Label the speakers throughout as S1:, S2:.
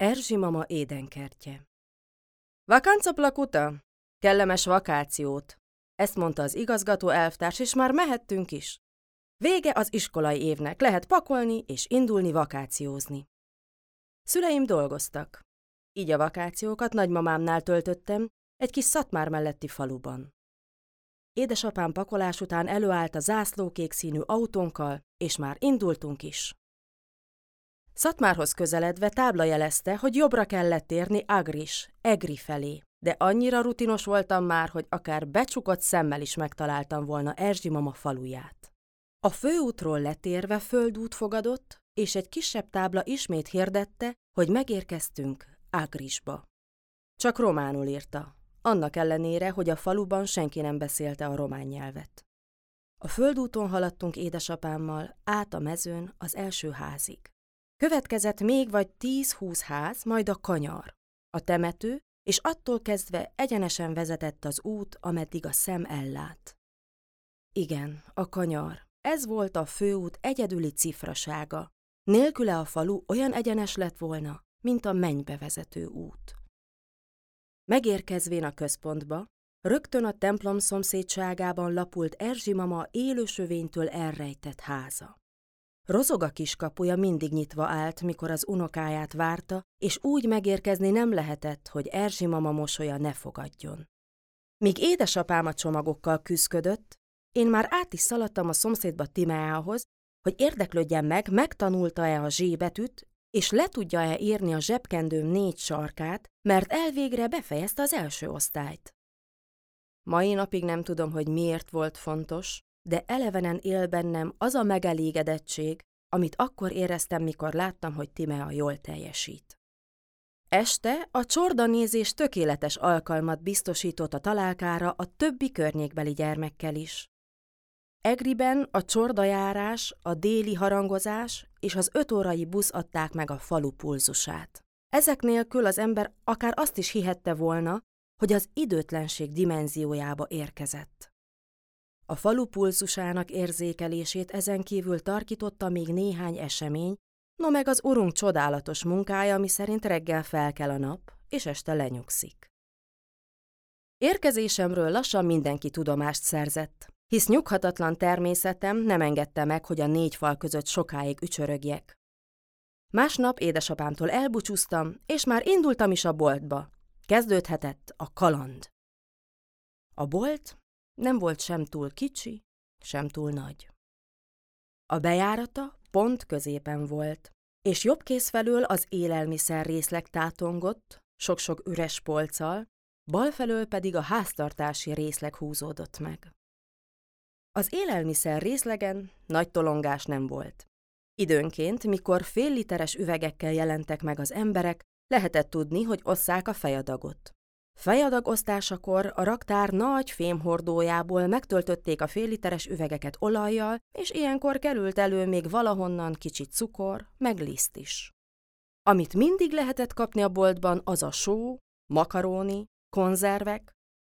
S1: Erzsi mama édenkertje Vakanca plakuta? Kellemes vakációt! Ezt mondta az igazgató elvtárs, és már mehettünk is. Vége az iskolai évnek, lehet pakolni és indulni vakációzni. Szüleim dolgoztak. Így a vakációkat nagymamámnál töltöttem, egy kis szatmár melletti faluban. Édesapám pakolás után előállt a zászlókék színű autónkkal, és már indultunk is. Szatmárhoz közeledve tábla jelezte, hogy jobbra kellett térni Agris, Egri felé, de annyira rutinos voltam már, hogy akár becsukott szemmel is megtaláltam volna Erzsi mama faluját. A főútról letérve földút fogadott, és egy kisebb tábla ismét hirdette, hogy megérkeztünk Agrisba. Csak románul írta, annak ellenére, hogy a faluban senki nem beszélte a román nyelvet. A földúton haladtunk édesapámmal át a mezőn az első házig. Következett még vagy tíz-húsz ház, majd a kanyar, a temető, és attól kezdve egyenesen vezetett az út, ameddig a szem ellát. Igen, a kanyar. Ez volt a főút egyedüli cifrasága. Nélküle a falu olyan egyenes lett volna, mint a mennybe vezető út. Megérkezvén a központba, rögtön a templom szomszédságában lapult Erzsi mama élősövénytől elrejtett háza. Rozog a kiskapuja mindig nyitva állt, mikor az unokáját várta, és úgy megérkezni nem lehetett, hogy Erzsi mama mosolya ne fogadjon. Míg édesapám a csomagokkal küszködött, én már át is szaladtam a szomszédba Timeához, hogy érdeklődjen meg, megtanulta-e a zsébetűt, és le tudja-e írni a zsebkendőm négy sarkát, mert elvégre befejezte az első osztályt. Mai napig nem tudom, hogy miért volt fontos, de elevenen él bennem az a megelégedettség, amit akkor éreztem, mikor láttam, hogy Timea jól teljesít. Este a csordanézés tökéletes alkalmat biztosított a találkára a többi környékbeli gyermekkel is. Egriben a csordajárás, a déli harangozás és az ötórai busz adták meg a falu pulzusát. Ezek nélkül az ember akár azt is hihette volna, hogy az időtlenség dimenziójába érkezett. A falu pulzusának érzékelését ezen kívül tarkította még néhány esemény, no meg az urunk csodálatos munkája, ami szerint reggel felkel a nap, és este lenyugszik. Érkezésemről lassan mindenki tudomást szerzett, hisz nyughatatlan természetem nem engedte meg, hogy a négy fal között sokáig ücsörögjek. Másnap édesapámtól elbúcsúztam, és már indultam is a boltba. Kezdődhetett a kaland. A bolt nem volt sem túl kicsi, sem túl nagy. A bejárata pont középen volt, és jobb kész felől az élelmiszer részleg tátongott, sok-sok üres polccal, bal felől pedig a háztartási részleg húzódott meg. Az élelmiszer részlegen nagy tolongás nem volt. Időnként, mikor fél literes üvegekkel jelentek meg az emberek, lehetett tudni, hogy osszák a fejadagot. Fejadag osztásakor a raktár nagy fémhordójából megtöltötték a félliteres üvegeket olajjal, és ilyenkor került elő még valahonnan kicsit cukor, meg liszt is. Amit mindig lehetett kapni a boltban, az a só, makaróni, konzervek,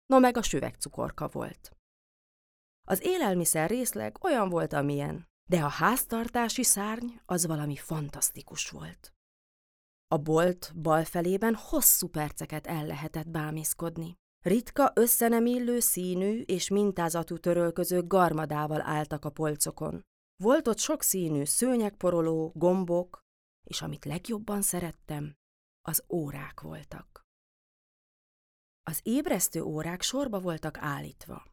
S1: no meg a süvegcukorka volt. Az élelmiszer részleg olyan volt, amilyen, de a háztartási szárny az valami fantasztikus volt. A bolt bal felében hosszú perceket el lehetett bámészkodni. Ritka, összenemillő színű és mintázatú törölközők garmadával álltak a polcokon. Volt ott sok színű szőnyegporoló, gombok, és amit legjobban szerettem, az órák voltak. Az ébresztő órák sorba voltak állítva.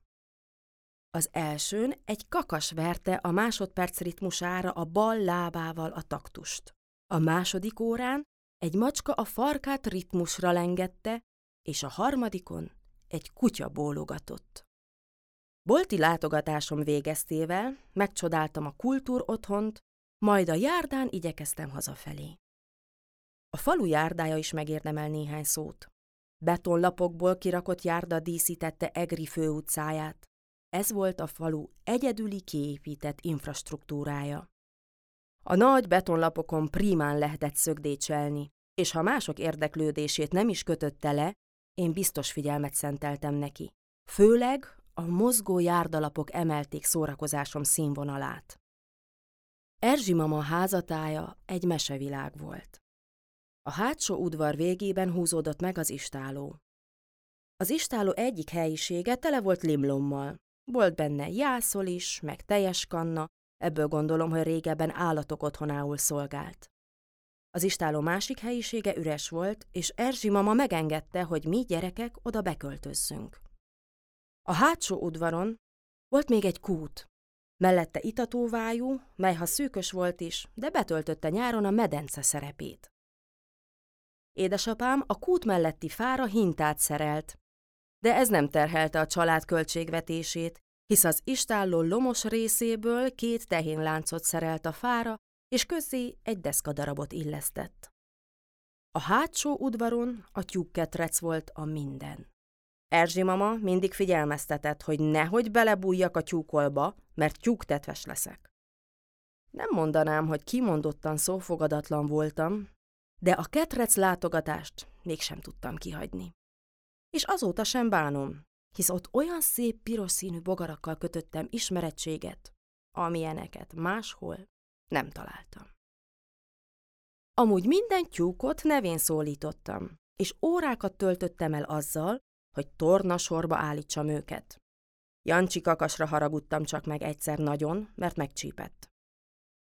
S1: Az elsőn egy kakas verte a másodperc ritmusára a bal lábával a taktust. A második órán egy macska a farkát ritmusra lengette, és a harmadikon egy kutya bólogatott. Bolti látogatásom végeztével megcsodáltam a kultúr otthont, majd a járdán igyekeztem hazafelé. A falu járdája is megérdemel néhány szót. Betonlapokból kirakott járda díszítette Egri főutcáját. Ez volt a falu egyedüli kiépített infrastruktúrája. A nagy betonlapokon prímán lehetett szögdécselni, és ha mások érdeklődését nem is kötötte le, én biztos figyelmet szenteltem neki. Főleg a mozgó járdalapok emelték szórakozásom színvonalát. Erzsi mama házatája egy mesevilág volt. A hátsó udvar végében húzódott meg az istáló. Az istáló egyik helyisége tele volt limlommal. Volt benne jászol is, meg teljes kanna, ebből gondolom, hogy régebben állatok otthonául szolgált. Az istáló másik helyisége üres volt, és Erzsi mama megengedte, hogy mi gyerekek oda beköltözzünk. A hátsó udvaron volt még egy kút, mellette itatóvájú, mely ha szűkös volt is, de betöltötte nyáron a medence szerepét. Édesapám a kút melletti fára hintát szerelt, de ez nem terhelte a család költségvetését, hisz az istálló lomos részéből két tehénláncot szerelt a fára, és közé egy deszkadarabot illesztett. A hátsó udvaron a tyúkketrec volt a minden. Erzsi mama mindig figyelmeztetett, hogy nehogy belebújjak a tyúkolba, mert tyúktetves leszek. Nem mondanám, hogy kimondottan szófogadatlan voltam, de a ketrec látogatást mégsem tudtam kihagyni. És azóta sem bánom, hisz ott olyan szép piros színű bogarakkal kötöttem ismerettséget, amilyeneket máshol nem találtam. Amúgy minden tyúkot nevén szólítottam, és órákat töltöttem el azzal, hogy torna sorba állítsam őket. Jancsi kakasra haragudtam csak meg egyszer nagyon, mert megcsípett.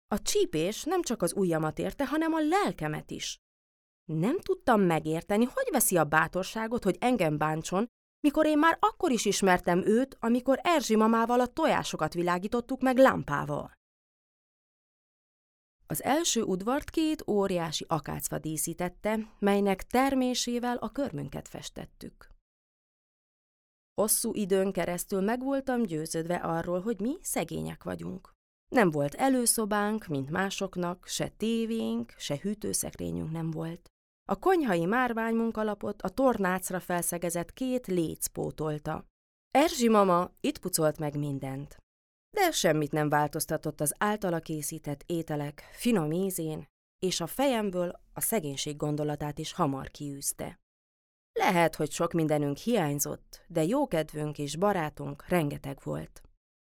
S1: A csípés nem csak az ujjamat érte, hanem a lelkemet is. Nem tudtam megérteni, hogy veszi a bátorságot, hogy engem bántson, mikor én már akkor is ismertem őt, amikor Erzsi mamával a tojásokat világítottuk meg lámpával. Az első udvart két óriási akácfa díszítette, melynek termésével a körmünket festettük. Hosszú időn keresztül megvoltam győződve arról, hogy mi szegények vagyunk. Nem volt előszobánk, mint másoknak, se tévénk, se hűtőszekrényünk nem volt. A konyhai márványmunkalapot a tornácra felszegezett két léc pótolta. Erzsi mama itt pucolt meg mindent. De semmit nem változtatott az általa készített ételek finom ízén, és a fejemből a szegénység gondolatát is hamar kiűzte. Lehet, hogy sok mindenünk hiányzott, de jókedvünk és barátunk rengeteg volt.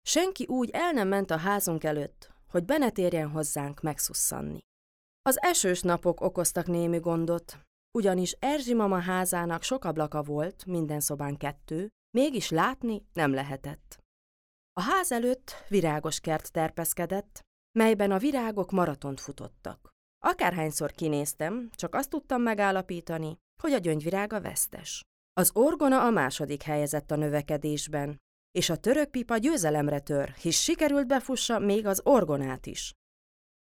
S1: Senki úgy el nem ment a házunk előtt, hogy benetérjen hozzánk megszusszanni. Az esős napok okoztak némi gondot, ugyanis Erzsi mama házának sok ablaka volt, minden szobán kettő, mégis látni nem lehetett. A ház előtt virágos kert terpeszkedett, melyben a virágok maratont futottak. Akárhányszor kinéztem, csak azt tudtam megállapítani, hogy a gyöngyvirága vesztes. Az orgona a második helyezett a növekedésben, és a török pipa győzelemre tör, hisz sikerült befussa még az orgonát is.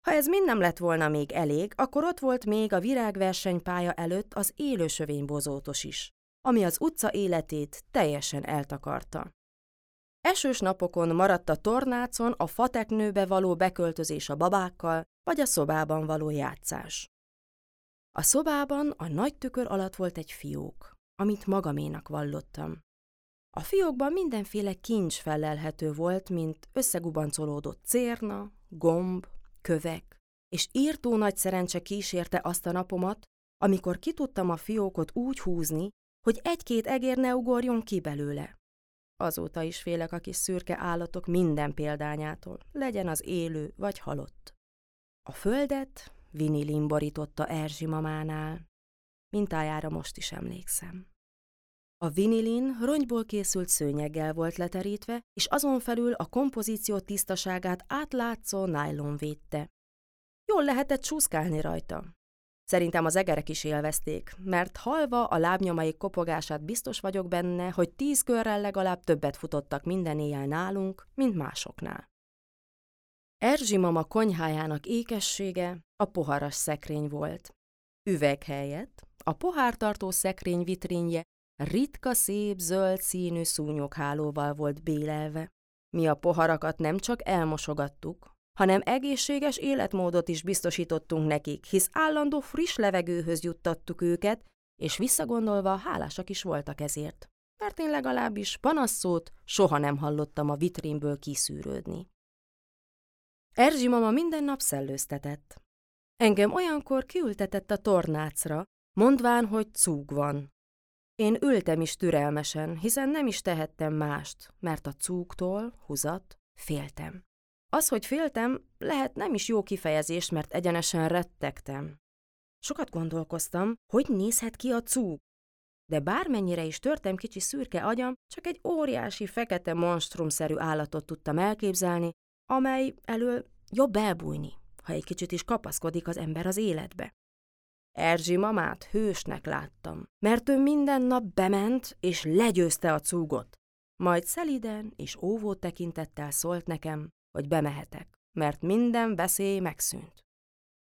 S1: Ha ez mind nem lett volna még elég, akkor ott volt még a virágversenypálya előtt az élősövénybozótos is, ami az utca életét teljesen eltakarta. Esős napokon maradt a tornácon a fateknőbe való beköltözés a babákkal, vagy a szobában való játszás. A szobában a nagy tükör alatt volt egy fiók, amit magaménak vallottam. A fiókban mindenféle kincs felelhető volt, mint összegubancolódott cérna, gomb, kövek, és írtó nagy szerencse kísérte azt a napomat, amikor ki tudtam a fiókot úgy húzni, hogy egy-két egér ne ugorjon ki belőle. Azóta is félek a kis szürke állatok minden példányától, legyen az élő vagy halott. A földet vinilin borította Erzsi mamánál. Mintájára most is emlékszem. A vinilin rongyból készült szőnyeggel volt leterítve, és azon felül a kompozíció tisztaságát átlátszó nájlon védte. Jól lehetett csúszkálni rajta. Szerintem az egerek is élvezték, mert halva a lábnyomaik kopogását biztos vagyok benne, hogy tíz körrel legalább többet futottak minden éjjel nálunk, mint másoknál. Erzsi mama konyhájának ékessége a poharas szekrény volt. Üveg helyett a pohártartó szekrény vitrínje ritka szép zöld színű szúnyoghálóval volt bélelve. Mi a poharakat nem csak elmosogattuk, hanem egészséges életmódot is biztosítottunk nekik, hisz állandó friss levegőhöz juttattuk őket, és visszagondolva hálásak is voltak ezért. Mert én legalábbis panaszszót soha nem hallottam a vitrínből kiszűrődni. Erzsi mama minden nap szellőztetett. Engem olyankor kiültetett a tornácra, mondván, hogy cúg van. Én ültem is türelmesen, hiszen nem is tehettem mást, mert a cúgtól, húzat, féltem. Az, hogy féltem, lehet nem is jó kifejezés, mert egyenesen rettegtem. Sokat gondolkoztam, hogy nézhet ki a cúg. De bármennyire is törtem kicsi szürke agyam, csak egy óriási fekete monstrumszerű állatot tudtam elképzelni, amely elől jobb elbújni, ha egy kicsit is kapaszkodik az ember az életbe. Erzsi mamát hősnek láttam, mert ő minden nap bement és legyőzte a cúgot. Majd szeliden és óvó tekintettel szólt nekem, hogy bemehetek, mert minden veszély megszűnt.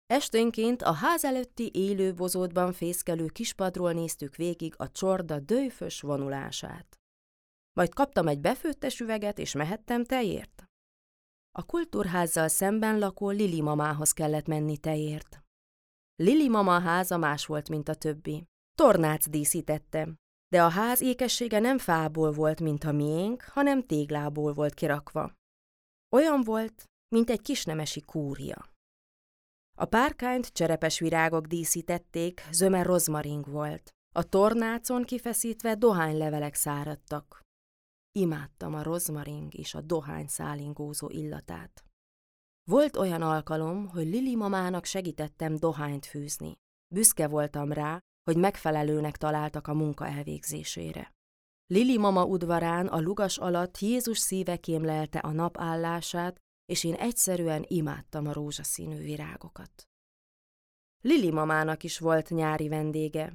S1: Esténként a ház előtti élő bozótban fészkelő kispadról néztük végig a csorda dőfös vonulását. Majd kaptam egy befőttes üveget, és mehettem tejért. A kultúrházzal szemben lakó Lili mamához kellett menni tejért. Lili mama háza más volt, mint a többi. Tornác díszítette, de a ház ékessége nem fából volt, mint a miénk, hanem téglából volt kirakva. Olyan volt, mint egy kisnemesi kúria. A párkányt cserepes virágok díszítették, zöme rozmaring volt. A tornácon kifeszítve dohánylevelek száradtak. Imádtam a rozmaring és a dohány szálingózó illatát. Volt olyan alkalom, hogy Lili mamának segítettem dohányt fűzni. Büszke voltam rá, hogy megfelelőnek találtak a munka elvégzésére. Lili mama udvarán a lugas alatt Jézus szíve kémlelte a napállását, és én egyszerűen imádtam a rózsaszínű virágokat. Lili mamának is volt nyári vendége.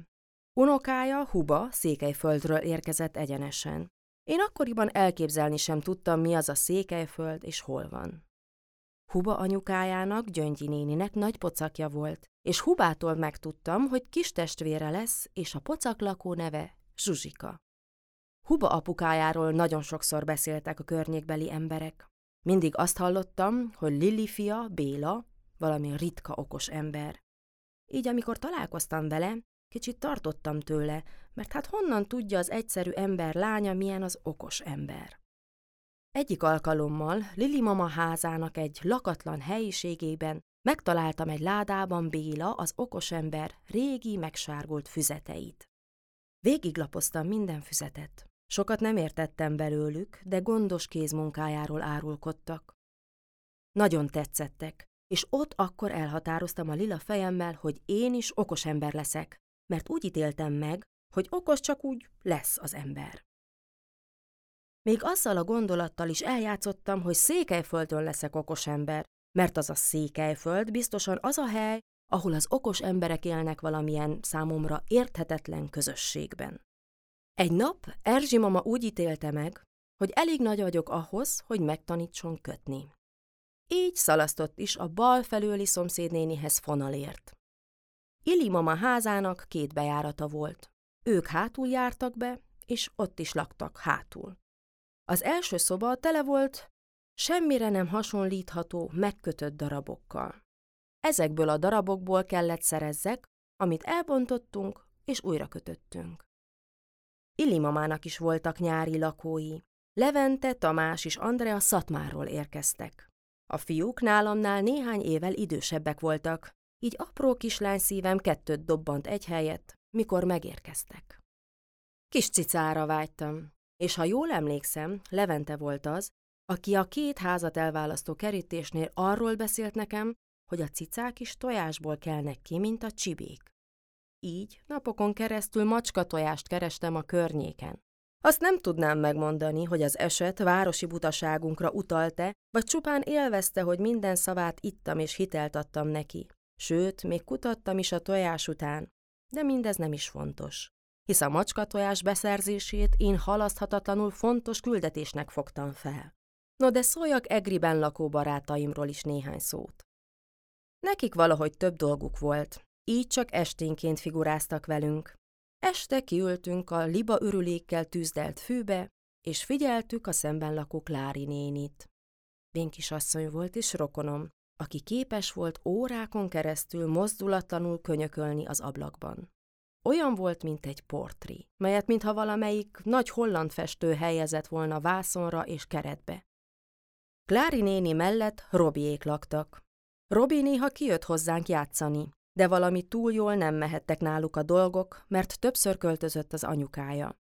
S1: Unokája, Huba, Székelyföldről érkezett egyenesen. Én akkoriban elképzelni sem tudtam, mi az a Székelyföld és hol van. Huba anyukájának, Gyöngyi néninek nagy pocakja volt, és Hubától megtudtam, hogy kis testvére lesz, és a pocak lakó neve Zsuzsika. Huba apukájáról nagyon sokszor beszéltek a környékbeli emberek. Mindig azt hallottam, hogy Lili fia, Béla, valami ritka okos ember. Így amikor találkoztam vele, kicsit tartottam tőle, mert hát honnan tudja az egyszerű ember lánya, milyen az okos ember. Egyik alkalommal Lili mama házának egy lakatlan helyiségében megtaláltam egy ládában Béla az okos ember régi, megsárgult füzeteit. Végiglapoztam minden füzetet. Sokat nem értettem belőlük, de gondos kézmunkájáról árulkodtak. Nagyon tetszettek, és ott akkor elhatároztam a lila fejemmel, hogy én is okos ember leszek, mert úgy ítéltem meg, hogy okos csak úgy lesz az ember. Még azzal a gondolattal is eljátszottam, hogy Székelyföldön leszek okos ember, mert az a Székelyföld biztosan az a hely, ahol az okos emberek élnek valamilyen számomra érthetetlen közösségben. Egy nap Erzsi mama úgy ítélte meg, hogy elég nagy vagyok ahhoz, hogy megtanítson kötni. Így szalasztott is a bal felőli szomszédnénihez fonalért. Ili mama házának két bejárata volt. Ők hátul jártak be, és ott is laktak hátul. Az első szoba tele volt semmire nem hasonlítható, megkötött darabokkal. Ezekből a darabokból kellett szerezzek, amit elbontottunk és újra kötöttünk. Illimamának is voltak nyári lakói. Levente, Tamás és Andrea Szatmáról érkeztek. A fiúk nálamnál néhány évvel idősebbek voltak, így apró kislány szívem kettőt dobbant egy helyet, mikor megérkeztek. Kis cicára vágytam, és ha jól emlékszem, Levente volt az, aki a két házat elválasztó kerítésnél arról beszélt nekem, hogy a cicák is tojásból kelnek ki, mint a csibék. Így napokon keresztül macska tojást kerestem a környéken. Azt nem tudnám megmondani, hogy az eset városi butaságunkra utalte, vagy csupán élvezte, hogy minden szavát ittam és hitelt adtam neki. Sőt, még kutattam is a tojás után, de mindez nem is fontos. Hisz a macska tojás beszerzését én halaszthatatlanul fontos küldetésnek fogtam fel. No de szóljak Egriben lakó barátaimról is néhány szót. Nekik valahogy több dolguk volt, így csak esténként figuráztak velünk. Este kiültünk a liba örülékkel tűzdelt fűbe, és figyeltük a szemben lakó Klári nénit. asszony volt és rokonom, aki képes volt órákon keresztül mozdulatlanul könyökölni az ablakban. Olyan volt, mint egy portré, melyet mintha valamelyik nagy holland festő helyezett volna vászonra és keretbe. Klári néni mellett Robiék laktak. Robi néha kijött hozzánk játszani, de valami túl jól nem mehettek náluk a dolgok, mert többször költözött az anyukája.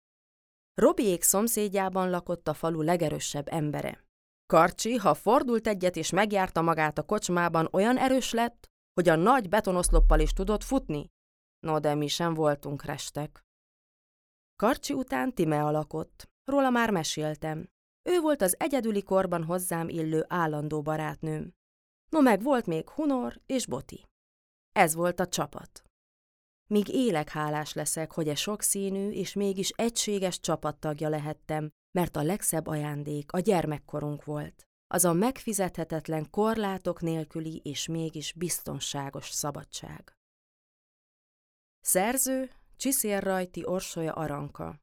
S1: Robiék szomszédjában lakott a falu legerősebb embere. Karcsi, ha fordult egyet és megjárta magát a kocsmában, olyan erős lett, hogy a nagy betonoszloppal is tudott futni? No, de mi sem voltunk restek. Karcsi után Time alakott, róla már meséltem. Ő volt az egyedüli korban hozzám illő állandó barátnőm. No meg volt még Hunor és Boti. Ez volt a csapat. Míg élek hálás leszek, hogy e sokszínű és mégis egységes csapattagja lehettem, mert a legszebb ajándék a gyermekkorunk volt. Az a megfizethetetlen korlátok nélküli és mégis biztonságos szabadság. Szerző Csiszér Rajti Orsolya Aranka